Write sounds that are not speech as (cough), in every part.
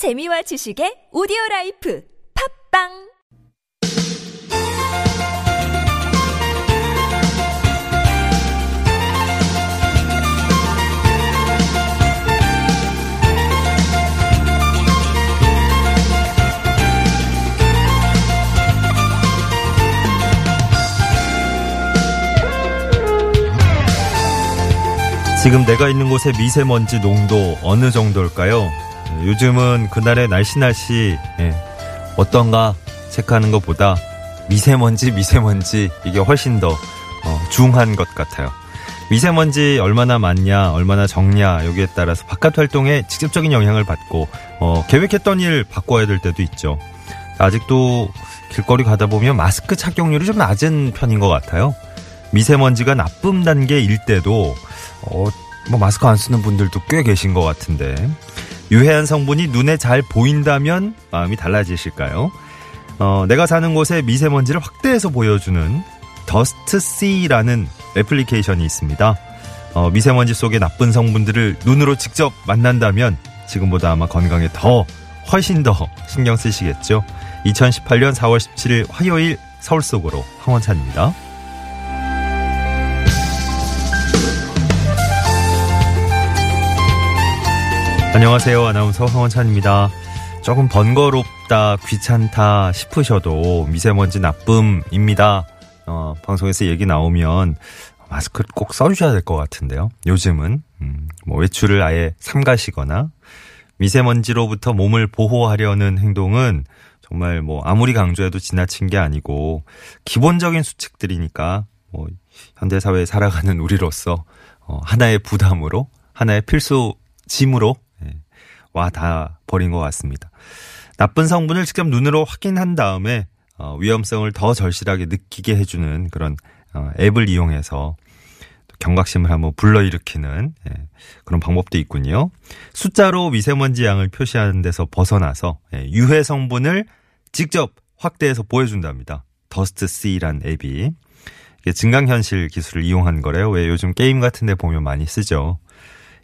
재미와 지식의 오디오 라이프 팝빵 지금 내가 있는 곳의 미세먼지 농도 어느 정도일까요? 요즘은 그날의 날씨 예, 어떤가 체크하는 것보다 미세먼지 미세먼지 이게 훨씬 더 어, 중한 것 같아요. 미세먼지 얼마나 많냐 얼마나 적냐 여기에 따라서 바깥 활동에 직접적인 영향을 받고 어, 계획했던 일 바꿔야 될 때도 있죠. 아직도 길거리 가다 보면 마스크 착용률이 좀 낮은 편인 것 같아요. 미세먼지가 나쁨 단계일 때도 어, 뭐 마스크 안 쓰는 분들도 꽤 계신 것 같은데 유해한 성분이 눈에 잘 보인다면 마음이 달라지실까요? 어, 내가 사는 곳에 미세먼지를 확대해서 보여주는 더스트C라는 애플리케이션이 있습니다. 어, 미세먼지 속의 나쁜 성분들을 눈으로 직접 만난다면 지금보다 아마 건강에 더 훨씬 더 신경 쓰시겠죠. 2018년 4월 17일 화요일 서울 속으로 황원찬입니다. 안녕하세요. 아나운서 황원찬입니다. 조금 번거롭다, 귀찮다 싶으셔도 미세먼지 나쁨입니다. 어, 방송에서 얘기 나오면 마스크 꼭 써주셔야 될 것 같은데요. 요즘은, 음, 뭐 외출을 아예 삼가시거나 미세먼지로부터 몸을 보호하려는 행동은 정말 뭐 아무리 강조해도 지나친 게 아니고 기본적인 수칙들이니까 뭐 현대 사회에 살아가는 우리로서 어, 하나의 부담으로 하나의 필수 짐으로 와 다 버린 것 같습니다. 나쁜 성분을 직접 눈으로 확인한 다음에 어, 위험성을 더 절실하게 느끼게 해주는 그런 어, 앱을 이용해서 경각심을 한번 불러일으키는 예, 그런 방법도 있군요. 숫자로 미세먼지 양을 표시하는 데서 벗어나서 예, 유해 성분을 직접 확대해서 보여준답니다. 더스트 C란 앱이 증강현실 기술을 이용한 거래요. 왜 요즘 게임 같은 데 보면 많이 쓰죠.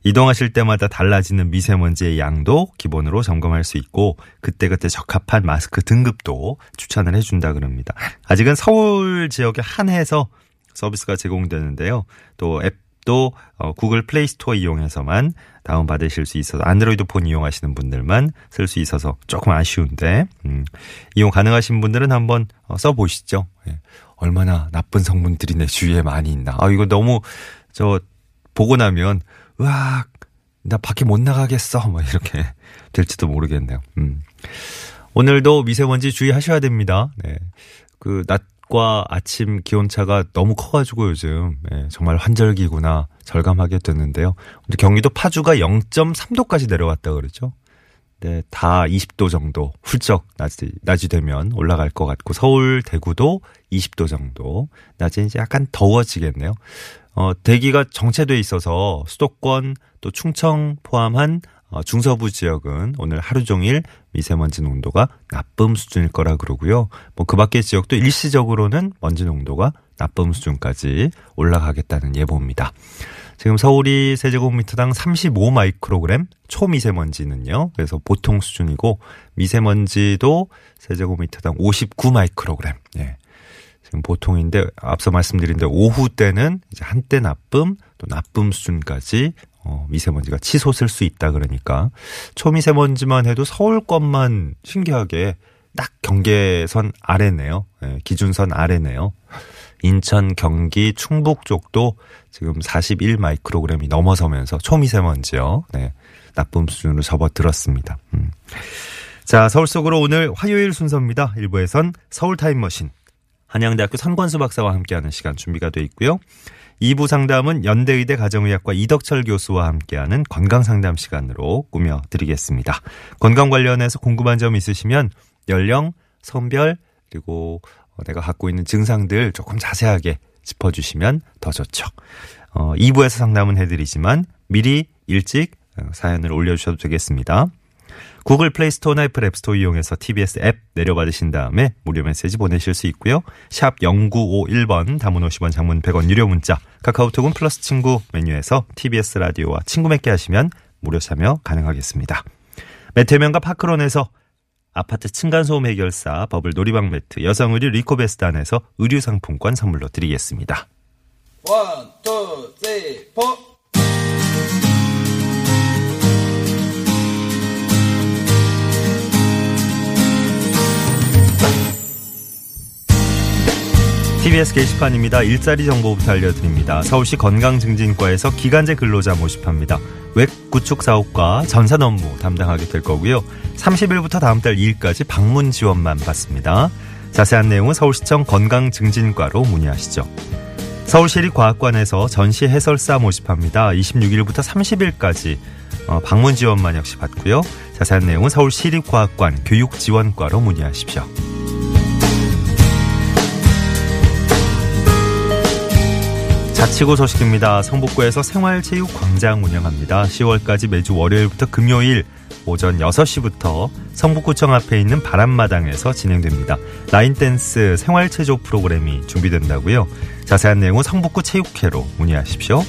이동하실 때마다 달라지는 미세먼지의 양도 기본으로 점검할 수 있고 그때그때 적합한 마스크 등급도 추천을 해준다 그럽니다. 아직은 서울 지역에 한해서 서비스가 제공되는데요. 또 앱도 어, 구글 플레이 스토어 이용해서만 다운받으실 수 있어서 안드로이드 폰 이용하시는 분들만 쓸 수 있어서 조금 아쉬운데 음, 이용 가능하신 분들은 한번 어, 써보시죠. 예. 얼마나 나쁜 성분들이 내 주위에 많이 있나. 아 이거 너무 저 보고 나면 으악, 나 밖에 못 나가겠어. 뭐 이렇게 될지도 모르겠네요. 음. 오늘도 미세먼지 주의하셔야 됩니다. 네. 그 낮과 아침 기온차가 너무 커가지고 요즘 네, 정말 환절기구나 절감하게 됐는데요. 근데 경기도 파주가 0.3도까지 내려왔다 그러죠. 네, 다 20도 정도 훌쩍 낮이, 낮이 되면 올라갈 것 같고 서울, 대구도 20도 정도 낮에 이제 약간 더워지겠네요. 어, 대기가 정체돼 있어서 수도권 또 충청 포함한 어, 중서부 지역은 오늘 하루 종일 미세먼지 농도가 나쁨 수준일 거라 그러고요. 뭐 그 밖의 지역도 일시적으로는 먼지 농도가 나쁨 수준까지 올라가겠다는 예보입니다. 지금 서울이 세제곱미터당 35 마이크로그램, 초미세먼지는요. 그래서 보통 수준이고 미세먼지도 세제곱미터당 59 마이크로그램. 예. 지금 보통인데 앞서 말씀드린 대로 오후 때는 이제 한때 나쁨 또 나쁨 수준까지 어, 미세먼지가 치솟을 수 있다 그러니까 초미세먼지만 해도 서울 것만 신기하게 딱 경계선 아래네요. 네, 기준선 아래네요. 인천, 경기, 충북 쪽도 지금 41 마이크로그램이 넘어서면서 초미세먼지요. 네, 나쁨 수준으로 접어들었습니다. 음. 자, 서울 속으로 오늘 화요일 순서입니다. 일부에선 서울 타임머신 한양대학교 선권수 박사와 함께하는 시간 준비가 돼 있고요. 2부 상담은 연대의대 가정의학과 이덕철 교수와 함께하는 건강상담 시간으로 꾸며드리겠습니다. 건강 관련해서 궁금한 점 있으시면 연령, 성별, 그리고 내가 갖고 있는 증상들 조금 자세하게 짚어주시면 더 좋죠. 어, 2부에서 상담은 해드리지만 미리 일찍 사연을 올려주셔도 되겠습니다. 구글 플레이 스토어나 애플 앱스토어 이용해서 TBS 앱 내려받으신 다음에 무료 메시지 보내실 수 있고요. 샵 0951번 단문 50원 장문 100원 유료 문자 카카오톡은 플러스 친구 메뉴에서 TBS 라디오와 친구 맺게 하시면 무료 참여 가능하겠습니다. 메테면과 파크론에서 아파트 층간소음 해결사 버블 놀이방 매트 여성의류 리코베스단에서 의류 상품권 선물로 드리겠습니다. one, two, three, four. TBS 게시판입니다. 일자리 정보부터 알려드립니다. 서울시 건강증진과에서 기간제 근로자 모집합니다. 웹 구축 사업과 전산 업무 담당하게 될 거고요. 30일부터 다음 달 2일까지 방문 지원만 받습니다. 자세한 내용은 서울시청 건강증진과로 문의하시죠. 서울시립 과학관에서 전시 해설사 모집합니다. 26일부터 30일까지 어, 방문 지원만 역시 받고요. 자세한 내용은 서울시립과학관 교육지원과로 문의하십시오. 자치구 소식입니다. 성북구에서 생활체육 광장 운영합니다. 10월까지 매주 월요일부터 금요일 오전 6시부터 성북구청 앞에 있는 바람마당에서 진행됩니다. 라인댄스 생활체조 프로그램이 준비된다고요. 자세한 내용은 성북구 체육회로 문의하십시오.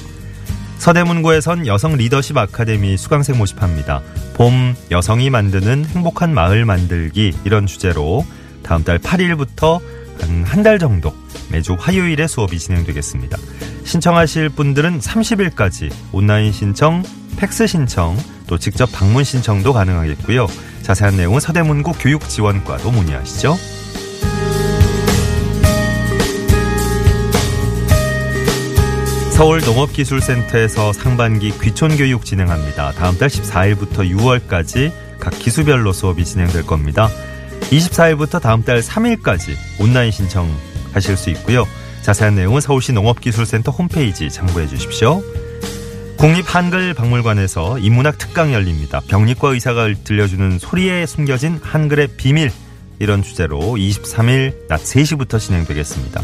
서대문구에선 여성 리더십 아카데미 수강생 모집합니다. 봄 여성이 만드는 행복한 마을 만들기 이런 주제로 다음 달 8일부터 한한달 정도 매주 화요일에 수업이 진행되겠습니다. 신청하실 분들은 30일까지 온라인 신청, 팩스 신청, 또 직접 방문 신청도 가능하겠고요. 자세한 내용은 서대문구 교육지원과로 문의하시죠. 서울 농업기술센터에서 상반기 귀촌교육 진행합니다. 다음 달 14일부터 6월까지 각 기수별로 수업이 진행될 겁니다. 24일부터 다음 달 3일까지 온라인 신청하실 수 있고요. 자세한 내용은 서울시 농업기술센터 홈페이지 참고해 주십시오. 국립한글박물관에서 인문학 특강 열립니다. 병리과 의사가 들려주는 소리에 숨겨진 한글의 비밀 이런 주제로 23일 낮 3시부터 진행되겠습니다.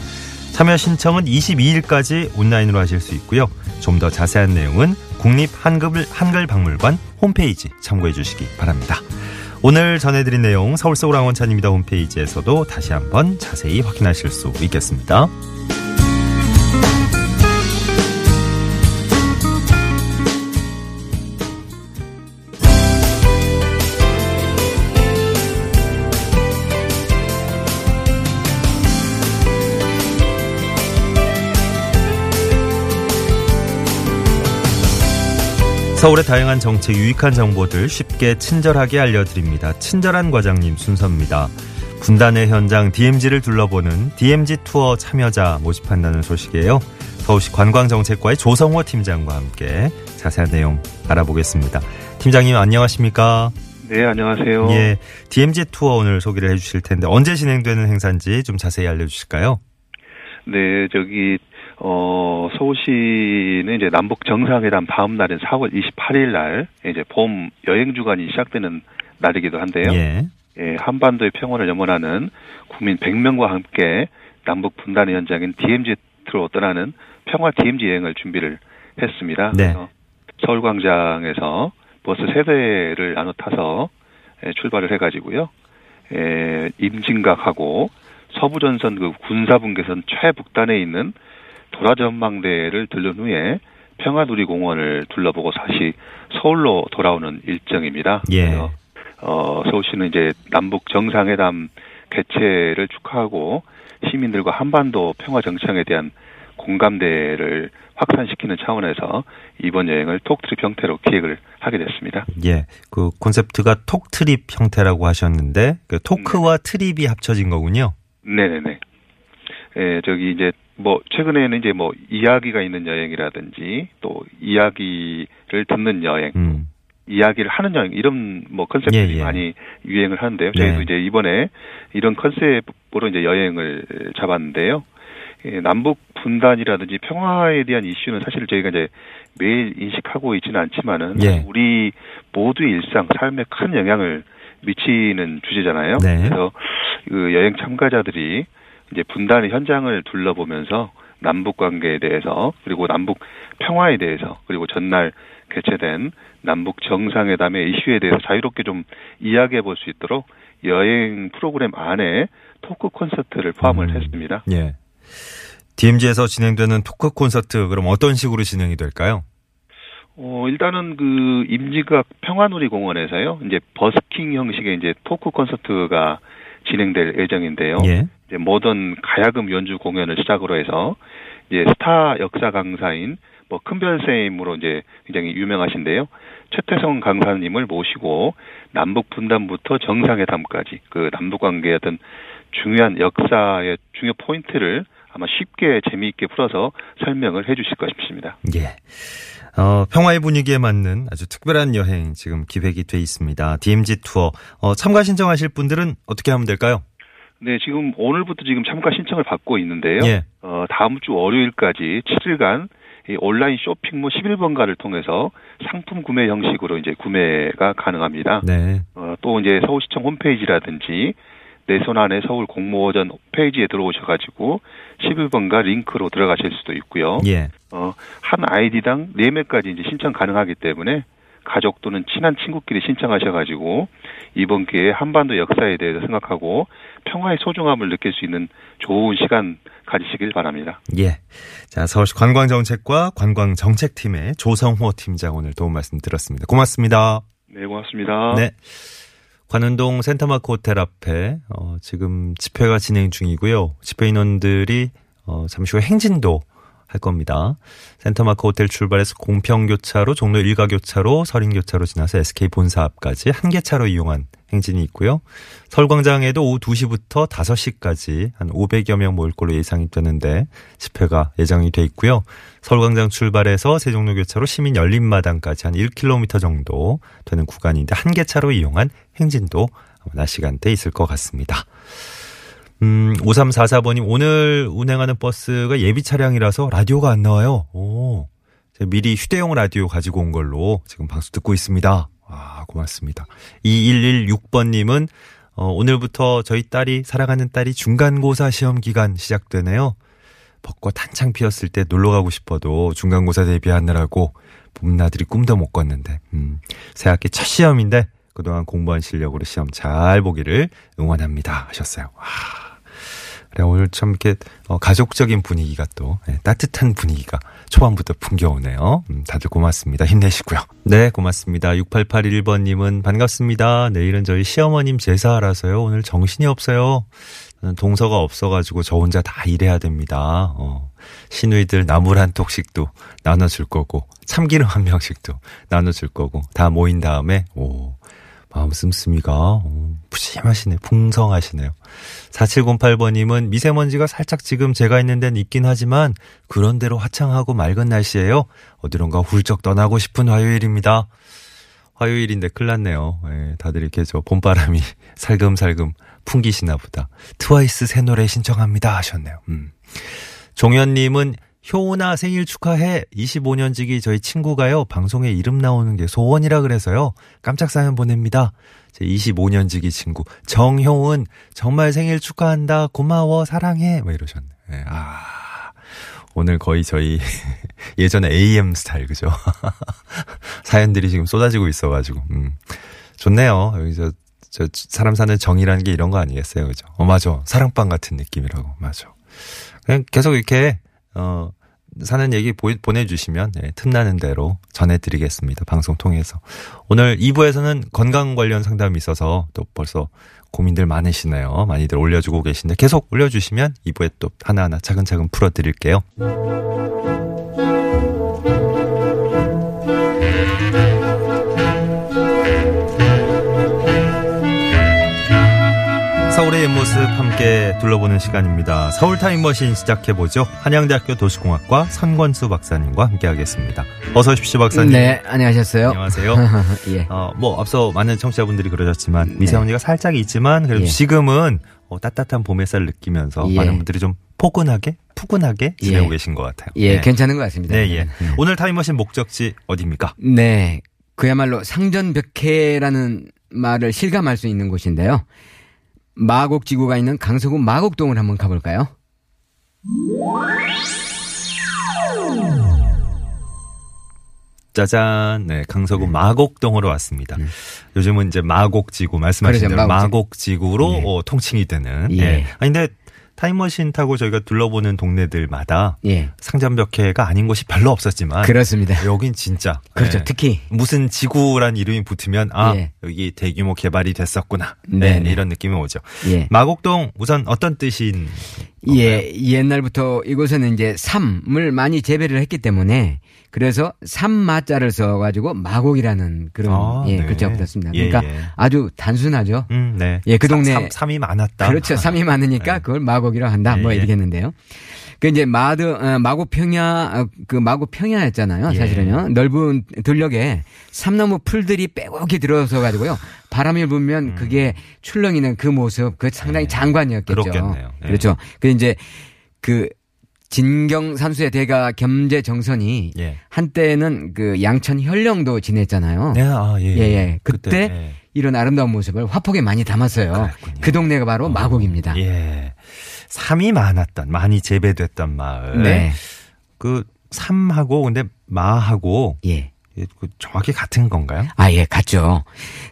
참여 신청은 22일까지 온라인으로 하실 수 있고요. 좀 더 자세한 내용은 국립한글 박물관 홈페이지 참고해 주시기 바랍니다. 오늘 전해드린 내용 서울 서울항원찬입니다 홈페이지에서도 다시 한번 자세히 확인하실 수 있겠습니다. 서울의 다양한 정책 유익한 정보들 쉽게 친절하게 알려드립니다. 친절한 과장님 순서입니다. 분단의 현장 DMZ를 둘러보는 DMZ 투어 참여자 모집한다는 소식이에요. 서울시 관광정책과의 조성호 팀장과 함께 자세한 내용 알아보겠습니다. 팀장님 안녕하십니까? 네, 안녕하세요. 예, DMZ 투어 오늘 소개를 해주실 텐데 언제 진행되는 행사인지 좀 자세히 알려주실까요? 네, 저기 어, 서울시는 이제 남북 정상회담 다음 날인 4월 28일 날 이제 봄 여행 주간이 시작되는 날이기도 한데요. 예. 예, 한반도의 평화를 염원하는 국민 100명과 함께 남북 분단의 현장인 DMZ로 떠나는 평화 DMZ 여행을 준비를 했습니다. 네. 그래서 서울광장에서 버스 세 대를 나눠 타서 예, 출발을 해가지고요. 예, 임진각하고 서부전선 그 군사분계선 최북단에 있는 도라전망대를 들른 후에 평화누리공원을 둘러보고 다시 서울로 돌아오는 일정입니다. 예. 그래서 어, 서울시는 이제 남북 정상회담 개최를 축하하고 시민들과 한반도 평화 정착에 대한 공감대를 확산시키는 차원에서 이번 여행을 톡트립 형태로 기획을 하게 됐습니다. 예. 그 콘셉트가 톡 트립 형태라고 하셨는데 그 토크와 네. 트립이 합쳐진 거군요. 네네네. 예, 저기 이제 뭐 최근에는 이제 뭐 이야기가 있는 여행이라든지 또 이야기를 듣는 여행, 음. 이야기를 하는 여행 이런 뭐 컨셉들이 예, 예. 많이 유행을 하는데요. 저희도 네. 이제 이번에 이런 컨셉으로 이제 여행을 잡았는데요. 예, 남북 분단이라든지 평화에 대한 이슈는 사실 저희가 이제 매일 인식하고 있지는 않지만은 예. 우리 모두의 일상 삶에 큰 영향을 미치는 주제잖아요. 네. 그래서 그 여행 참가자들이 이제 분단의 현장을 둘러보면서 남북 관계에 대해서 그리고 남북 평화에 대해서 그리고 전날 개최된 남북 정상회담의 이슈에 대해서 자유롭게 좀 이야기해 볼 수 있도록 여행 프로그램 안에 토크 콘서트를 포함을 음. 했습니다. 예. DMZ에서 진행되는 토크 콘서트 그럼 어떤 식으로 진행이 될까요? 어, 일단은 그 임진각 평화누리공원에서요. 이제 버스킹 형식의 이제 토크 콘서트가 진행될 예정인데요. 예. 이제 모던 가야금 연주 공연을 시작으로 해서 이제 스타 역사 강사인 뭐 큰별 쌤으로 이제 굉장히 유명하신데요. 최태성 강사님을 모시고 남북 분단부터 정상회담까지 그 남북 관계의 어떤 중요한 역사의 중요 포인트를 아마 쉽게 재미있게 풀어서 설명을 해주실 것 싶습니다. 예. 어, 평화의 분위기에 맞는 아주 특별한 여행 지금 기획이 돼 있습니다. DMZ 투어. 어, 참가 신청하실 분들은 어떻게 하면 될까요? 네, 지금 오늘부터 지금 참가 신청을 받고 있는데요. 예. 어, 다음 주 월요일까지 7일간 이 온라인 쇼핑몰 11번가를 통해서 상품 구매 형식으로 이제 구매가 가능합니다. 네. 어, 또 이제 서울시청 홈페이지라든지 내 손 안에 서울 공모전 페이지에 들어오셔가지고 11번가 링크로 들어가실 수도 있고요. 예. 어, 한 아이디당 4매까지 이제 신청 가능하기 때문에 가족 또는 친한 친구끼리 신청하셔가지고 이번 기회에 한반도 역사에 대해서 생각하고 평화의 소중함을 느낄 수 있는 좋은 시간 가지시길 바랍니다. 예. 자, 서울시 관광정책과 관광정책팀의 조성호 팀장 오늘 도움 말씀 들었습니다. 고맙습니다. 네, 고맙습니다. 네. 관운동 센터마크 호텔 앞에 어, 지금 집회가 진행 중이고요. 집회 인원들이 어, 잠시 후 행진도 할 겁니다. 센터마크 호텔 출발해서 공평교차로 종로 일가교차로 서린교차로 지나서 SK 본사 앞까지 한 개 차로 이용한 행진이 있고요. 서울광장에도 오후 2시부터 5시까지 한 500여 명 모일 걸로 예상이 되는데 집회가 예정이 돼 있고요. 서울광장 출발해서 세종로 교차로 시민 열린마당까지 한 1km 정도 되는 구간인데 한 개 차로 이용한 행진도 낮 시간대 있을 것 같습니다. 음, 5344번님, 오늘 운행하는 버스가 예비 차량이라서 라디오가 안 나와요. 오. 미리 휴대용 라디오 가지고 온 걸로 지금 방송 듣고 있습니다. 아, 고맙습니다. 2116번님은, 어, 오늘부터 저희 딸이, 살아가는 딸이 중간고사 시험 기간 시작되네요. 벚꽃 한창 피었을 때 놀러 가고 싶어도 중간고사 대비하느라고 봄나들이 꿈도 못 꿨는데, 음, 새학기 첫 시험인데 그동안 공부한 실력으로 시험 잘 보기를 응원합니다. 하셨어요. 와. 그래, 오늘 참 이렇게, 어, 가족적인 분위기가 또, 예, 따뜻한 분위기가 초반부터 풍겨오네요. 음, 다들 고맙습니다. 힘내시고요. 네, 고맙습니다. 6881번님은 반갑습니다. 내일은 저희 시어머님 제사라서요. 오늘 정신이 없어요. 동서가 없어가지고 저 혼자 다 일해야 됩니다. 어, 시누이들 나물 한 톡씩도 나눠줄 거고, 참기름 한 명씩도 나눠줄 거고, 다 모인 다음에, 오, 마음 씀씀이가 오, 푸짐하시네. 풍성하시네요. 4708번님은 미세먼지가 살짝 지금 제가 있는 데는 있긴 하지만 그런대로 화창하고 맑은 날씨예요. 어디론가 훌쩍 떠나고 싶은 화요일입니다. 화요일인데 큰일 났네요. 예, 다들 이렇게 저 봄바람이 (laughs) 살금살금 풍기시나 보다. 트와이스 새 노래 신청합니다 하셨네요. 음. 종현님은 효은아 생일 축하해. 25년지기 저희 친구가요. 방송에 이름 나오는 게 소원이라 그래서요. 깜짝 사연 보냅니다. 제 25년지기 친구 정효은 정말 생일 축하한다. 고마워. 사랑해. 뭐 이러셨네. 네, 아. 오늘 거의 저희 (laughs) 예전에 AM 스타일 그죠? (laughs) 사연들이 지금 쏟아지고 있어 가지고 음. 좋네요. 여기 저, 저 사람 사는 정이라는 게 이런 거 아니겠어요, 그죠? 어 맞아, 사랑방 같은 느낌이라고 맞아. 그냥 계속 이렇게 어, 사는 얘기 보, 보내주시면 네, 틈나는 대로 전해드리겠습니다. 방송 통해서. 오늘 2부에서는 건강 관련 상담이 있어서 또 벌써 고민들 많으시네요. 많이들 올려주고 계신데 계속 올려주시면 2부에 또 하나하나 차근차근 풀어드릴게요. 서울의 모습 함께 둘러보는 시간입니다. 서울 타임머신 시작해보죠. 한양대학교 도시공학과 선권수 박사님과 함께하겠습니다. 어서 오십시오, 박사님. 네, 안녕하셨어요. 안녕하세요. (laughs) 예. 어, 뭐 앞서 많은 청취자분들이 그러셨지만 미세먼지가 살짝 있지만 그래도 예. 지금은 어, 따뜻한 봄 햇살을 느끼면서 예. 많은 분들이 좀 포근하게 푸근하게 지내고 예. 계신 것 같아요. 예, 네. 괜찮은 것 같습니다. 네, 예. 오늘 타임머신 목적지 어디입니까? 네, 그야말로 상전벽해라는 말을 실감할 수 있는 곳인데요. 마곡지구가 있는 강서구 마곡동을 한번 가볼까요? 짜잔, 네, 강서구 마곡동으로 왔습니다. 요즘은 이제 마곡지구 말씀하신 음. 그렇죠, 대로 마곡지- 마곡지구 로 예. 어, 통칭이 되는. 예. 예. 아니 근데 타임머신 타고 저희가 둘러보는 동네들마다 예. 상점벽해가 아닌 곳이 별로 없었지만 그렇습니다. 여긴 진짜 그렇죠. 예. 특히 무슨 지구란 이름이 붙으면 아 예. 여기 대규모 개발이 됐었구나 네, 네, 네. 이런 느낌이 오죠. 예. 마곡동 우선 어떤 뜻인 예, 옛날부터 이곳에는 이제 삼을 많이 재배를 했기 때문에 그래서 삼마자를 써가지고 마곡이라는 그런 아, 예, 네. 글자가 붙었습니다. 예, 그러니까 예. 아주 단순하죠. 음, 네. 예, 그 동네- 삼, 삼이 많았다. 그렇죠. 삼이 많으니까 (laughs) 네. 그걸 마곡이라고 한다. 예, 뭐 예. 이렇게 했는데요. 그 이제 마드 어, 마곡 평야 어, 그 마곡 평야였잖아요. 예. 사실은요. 넓은 들녘에 삼나무 풀들이 빼곡히 들어서 가지고요. 바람이 불면 그게 출렁이는 그 모습 그 상당히 음. 네. 장관이었겠죠. 그렇겠네요. 네. 그렇죠. 그 이제 그 진경 산수의 대가 겸재 정선이 예. 한때는 그 양천 현령도 지냈잖아요. 네, 아, 예. 예, 예. 그때 예. 이런 아름다운 모습을 화폭에 많이 담았어요. 그랬군요. 그 동네가 바로 마곡입니다. 예. 삼이 많았던, 많이 재배됐던 마을. 네. 그 삼하고 근데 마하고 예. 예, 그 정확히 같은 건가요? 아, 예, 같죠.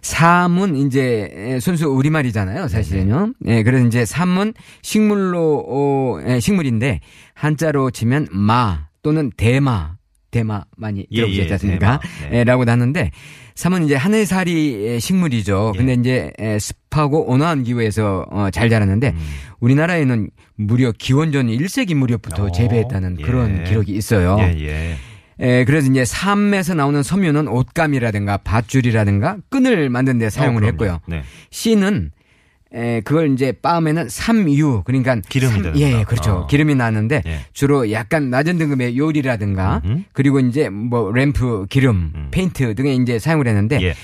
삼은 이제 순수 우리말이잖아요, 사실은요. 예, 그래서 이제 삼은 식물로, 어, 예, 식물인데 한자로 치면 마 또는 대마, 대마 많이 예, 들어보셨지 예, 않습니까? 대마. 네. 예, 라고 하는데 삼은 이제 하늘살이 식물이죠. 예. 근데 이제 예, 습하고 온화한 기후에서 어, 잘 자라는데 음. 우리나라에는 무려 기원전 1세기 무렵부터 어, 재배했다는 예. 그런 기록이 있어요. 예, 예. 에, 그래서 이제 삼에서 나오는 섬유는 옷감이라든가 밧줄이라든가 끈을 만드는 데 사용을 어. 했고요. 네. 씨는 에, 그걸 이제 빻으면은 삼유 그러니까 기름이 삼-. 예, 예, 그렇죠. 어. 기름이 나는데 예. 주로 약간 낮은 등급의 요리라든가 음흠. 그리고 이제 뭐 램프, 기름, 음. 페인트 등에 이제 사용을 했는데 예.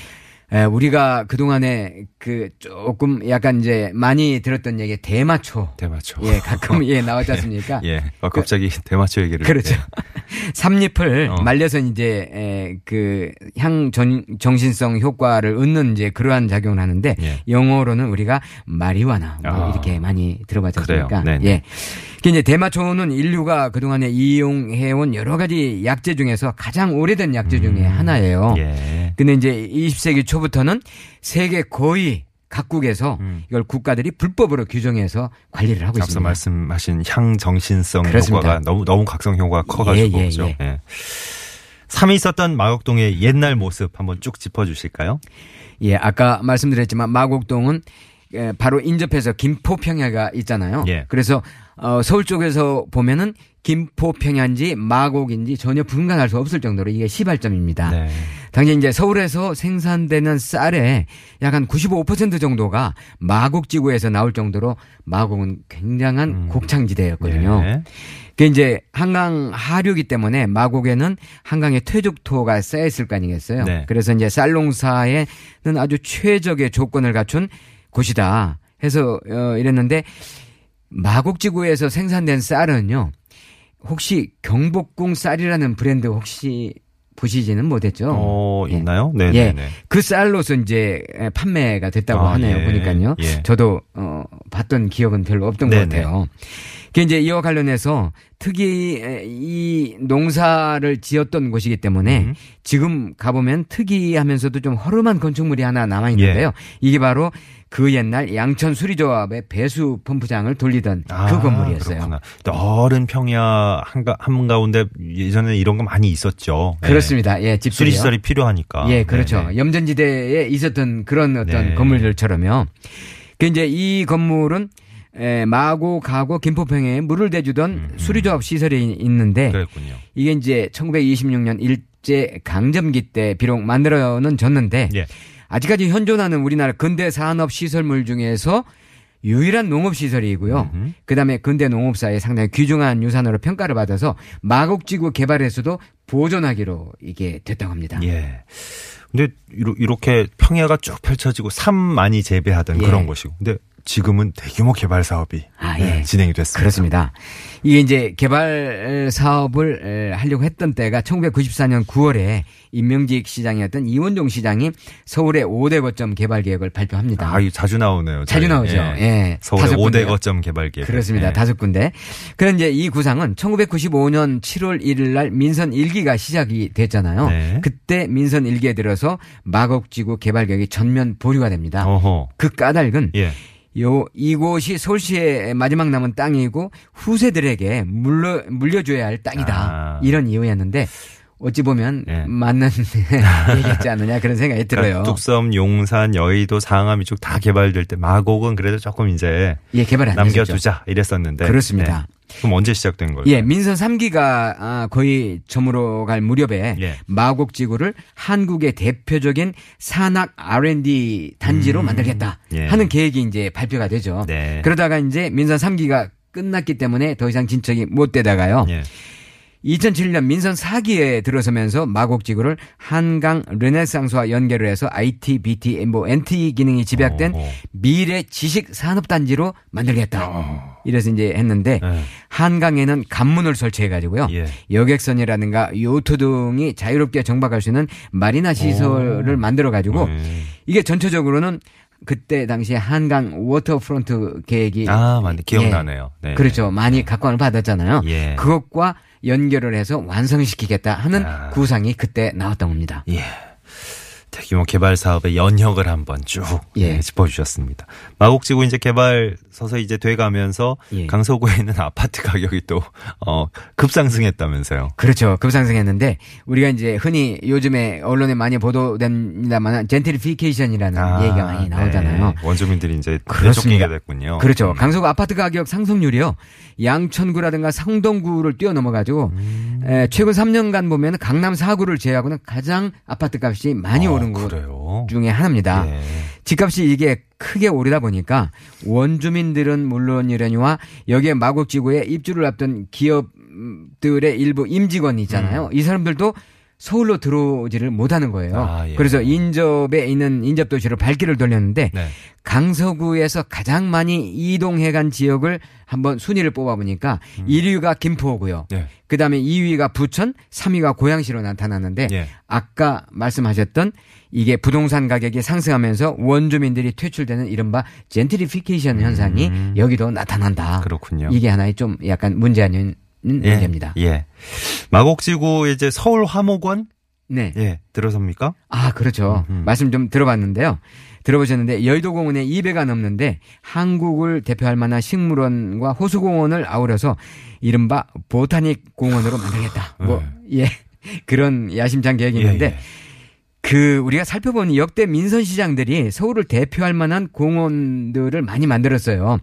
에, 우리가 그동안에 그 조금 약간 이제 많이 들었던 얘기 대마초. 대마초. 예, 가끔 예 나왔지 않습니까? (laughs) 예. 어, 갑자기 대마초 얘기를. 그렇죠. 예. (laughs) 삼잎을 어. 말려서 이제 에, 그향 정신성 효과를 얻는 이제 그러한 작용을 하는데 예. 영어로는 우리가 마리화나 뭐 아. 이렇게 많이 들어봤지. 않습니까? 네네. 예. 그 이제 대마초는 인류가 그동안에 이용해온 여러 가지 약재 중에서 가장 오래된 약재 중에 하나예요. 음. 예. 근데 이제 20세기 초부터는 세계 거의 각국에서 음. 이걸 국가들이 불법으로 규정해서 관리를 하고 앞서 있습니다. 말씀하신 향 정신성 그렇습니다. 효과가 너무 너무 각성 효과가 커가지고 예, 예, 그죠? 예. 예. 삼이 있었던 마곡동의 옛날 모습 한번 쭉 짚어주실까요? 예, 아까 말씀드렸지만 마곡동은 에, 바로 인접해서 김포평야가 있잖아요. 예. 그래서 어, 서울 쪽에서 보면은 김포 평야인지 마곡인지 전혀 분간할 수 없을 정도로 이게 시발점입니다. 네. 당시 이제 서울에서 생산되는 쌀의 약한 95% 정도가 마곡 지구에서 나올 정도로 마곡은 굉장한 곡창지대였거든요. 예. 그 이제 한강 하류기 때문에 마곡에는 한강의 퇴적토가 쌓여 있을 거 아니겠어요. 네. 그래서 이제 쌀농사에는 아주 최적의 조건을 갖춘 곳이다 해서 어 이랬는데 마곡지구에서 생산된 쌀은요. 혹시 경복궁 쌀이라는 브랜드 혹시 보시지는 못했죠? 어, 예. 있나요? 네, 예. 그 쌀로서 이제 판매가 됐다고 아, 하네요. 예. 보니까요. 예. 저도 어 봤던 기억은 별로 없던 네네. 것 같아요. 그 이제 이와 관련해서 특이 이 농사를 지었던 곳이기 때문에 음. 지금 가보면 특이하면서도 좀 허름한 건축물이 하나 남아 있는데요. 예. 이게 바로 그 옛날 양천 수리조합의 배수 펌프장을 돌리던 그 건물이었어요. 아, 그렇구나. 넓은 평야 한가, 한가운데 예전에 이런 거 많이 있었죠. 네. 그렇습니다. 예, 집들이요. 수리시설이 필요하니까. 예, 그렇죠. 네네. 염전지대에 있었던 그런 어떤 네. 건물들처럼요. 그 이제 이 건물은 에, 마고, 가고, 김포평에 물을 대주던 수리조합 시설이 있는데 음, 그랬군요. 이게 이제 1926년 일제 강점기 때 비록 만들어는 졌는데 예. 아직까지 현존하는 우리나라 근대 산업 시설물 중에서 유일한 농업 시설이고요. 음흠. 그다음에 근대 농업사에 상당히 귀중한 유산으로 평가를 받아서 마곡지구 개발에서도 보존하기로 이게 됐다고 합니다. 예. 근데 이렇게 평야가 쭉 펼쳐지고 삶 많이 재배하던 예. 그런 곳이고. 근데 지금은 대규모 개발 사업이 아, 네, 예. 진행이 됐습니다. 그렇습니다. 이게 이제 개발 사업을 에, 하려고 했던 때가 1994년 9월에 임명직 시장이었던 이원종 시장이 서울의 5대 거점 개발 계획을 발표합니다. 아, 이거 자주 나오네요. 자주 저희. 나오죠. 예. 서울의 다섯 5대 군데요. 거점 개발 계획. 그렇습니다. 예. 다섯 군데. 그런 이제 이 구상은 1995년 7월 1일 날 민선 1기가 시작이 됐잖아요. 네. 그때 민선 1기에 들어서 마곡지구 개발 계획이 전면 보류가 됩니다. 어허. 그 까닭은 예. 요 이곳이 서울시의 마지막 남은 땅이고 후세들에게 물려 물려줘야 할 땅이다 아. 이런 이유였는데 어찌 보면 예. 맞는 (laughs) 얘기였지 않느냐 그런 생각이 들어요. 그러니까 뚝섬, 용산, 여의도, 상암 이쪽 다 개발될 때 마곡은 그래도 조금 이제 예, 개발. 남겨두자 이랬었는데. 그렇습니다. 네. 그럼 언제 시작된 거예요? 예, 민선 3기가 아, 거의 저물어 갈 무렵에 예. 마곡지구를 한국의 대표적인 산악 R&D 단지로 만들겠다 예. 하는 계획이 이제 발표가 되죠. 네. 그러다가 이제 민선 3기가 끝났기 때문에 더 이상 진척이 못 되다가요. 예. 2007년 민선 4기에 들어서면서 마곡지구를 한강 르네상스와 연결을 해서 IT, BT, 뭐 NT 기능이 집약된 어, 어. 미래 지식 산업단지로 만들겠다. 이래서 이제 했는데 네. 한강에는 관문을 설치해 가지고요. 예. 여객선이라든가 요트 등이 자유롭게 정박할 수 있는 마리나 시설을 만들어 가지고 네. 이게 전체적으로는 그때 당시에 한강 waterfront 계획이 아, 맞네. 기억나네요. 네. 그렇죠. 많이 각광을 받았잖아요. 예. 그것과 연결을 해서 완성시키겠다 하는 아. 구상이 그때 나왔던 겁니다. 예. 대규모 개발 사업의 연혁을 한번 쭉 예. 예, 짚어주셨습니다. 마곡지구 이제 개발 서서히 이제 돼가면서 예. 강서구에 있는 (laughs) 아파트 가격이 또 어, 급상승했다면서요. 그렇죠. 급상승했는데 우리가 이제 흔히 요즘에 언론에 많이 보도됩니다만 젠트리피케이션이라는 얘기가 많이 나오잖아요. 네. 원주민들이 이제. 내쫓기게 됐군요. 그렇죠. 강서구 아파트 가격 상승률이요. 양천구라든가 성동구를 뛰어넘어가지고 음. 에, 최근 3년간 보면 강남 4구를 제외하고는 가장 아파트 값이 많이 어, 오른 곳 그래요. 중에 하나입니다. 예. 집값이 이게 크게 오르다 보니까 원주민들은 물론이려니와 여기에 마곡지구에 입주를 앞둔 기업들의 일부 임직원이 있잖아요. 이 사람들도 서울로 들어오지를 못하는 거예요. 음. 아, 예. 그래서 인접에 있는 인접 도시로 발길을 돌렸는데 네. 강서구에서 가장 많이 이동해 간 지역을 한번 순위를 뽑아 보니까 1위가 김포고요. 네. 그 다음에 2위가 부천, 3위가 고양시로 나타났는데 예. 아까 말씀하셨던 이게 부동산 가격이 상승하면서 원주민들이 퇴출되는 이른바 젠트리피케이션 현상이 여기도 나타난다. 음. 그렇군요. 이게 하나의 좀 약간 문제 아닌 문제입니다. 예. 마곡지구 이제 서울 화목원 네. 예 들어섭니까? 아, 그렇죠. 음흠. 말씀 좀 들어봤는데요. 들어보셨는데 여의도 공원에 2배가 넘는데 한국을 대표할 만한 식물원과 호수공원을 아우러서 이른바 보타닉 공원으로 만들겠다. 뭐 예. (laughs) 그런 야심찬 계획이 있는데 예, 예. 그 우리가 살펴본 역대 민선 시장들이 서울을 대표할 만한 공원들을 많이 만들었어요.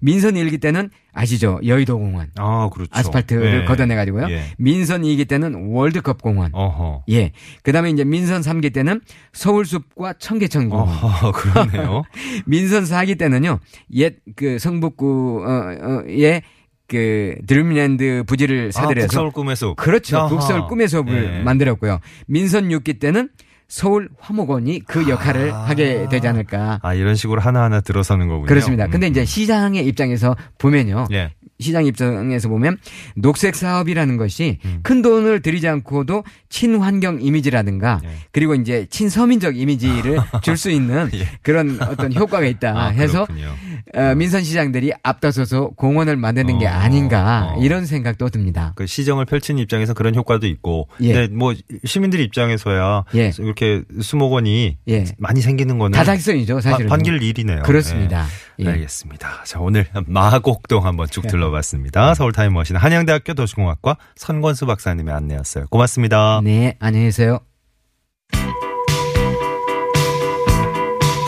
민선 일기 때는 아시죠? 여의도 공원. 아 그렇죠. 아스팔트를 예. 걷어내 가지고요. 예. 민선 2기 때는 월드컵 공원. 어허. 예. 그다음에 이제 민선 3기 때는 서울숲과 청계천 공원. 어허 그러네요. (laughs) 민선 4기 때는요. 옛 그 성북구 어의 그 드림랜드 부지를 아, 사들여서 북서울 꿈의 숲. 그렇죠. 아하. 북서울 꿈의 숲을 예. 만들었고요. 민선 6기 때는 서울 화목원이 그 역할을 아. 하게 되지 않을까. 아 이런 식으로 하나하나 들어서는 거군요. 그렇습니다. 근데 음. 이제 시장의 입장에서 보면요. 예. 시장 입장에서 보면 녹색 사업이라는 것이 음. 큰 돈을 들이지 않고도 친환경 이미지라든가 예. 그리고 이제 친서민적 이미지를 (laughs) 줄 수 있는 예. 그런 어떤 효과가 있다 아, 해서 그렇군요. 어, 민선 시장들이 앞다서서 공원을 만드는 게 어, 아닌가 어. 이런 생각도 듭니다. 그 시정을 펼치는 입장에서 그런 효과도 있고, 예. 근데 뭐 시민들 입장에서야 예. 이렇게 수목원이 예. 많이 생기는 거는 다작성이죠, 사실은. 바- 반길 일이네요. 그렇습니다. 예. 예. 알겠습니다. 자 오늘 마곡동 한번 쭉 둘러 봤습니다. 서울 타임머신 한양대학교 도시공학과 선권수 박사님의 안내였어요. 고맙습니다. 네, 안녕히 계세요.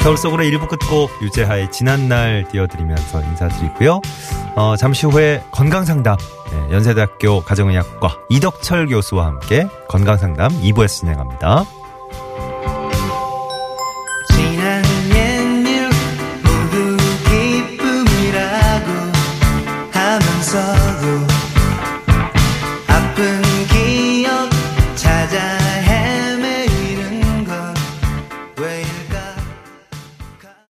서울 속으로 1부 끝곡 유재하의 지난날 띄워드리면서 인사드리고요. 어, 잠시 후에 건강상담 네, 연세대학교 가정의학과 이덕철 교수와 함께 건강상담 2부에서 진행합니다.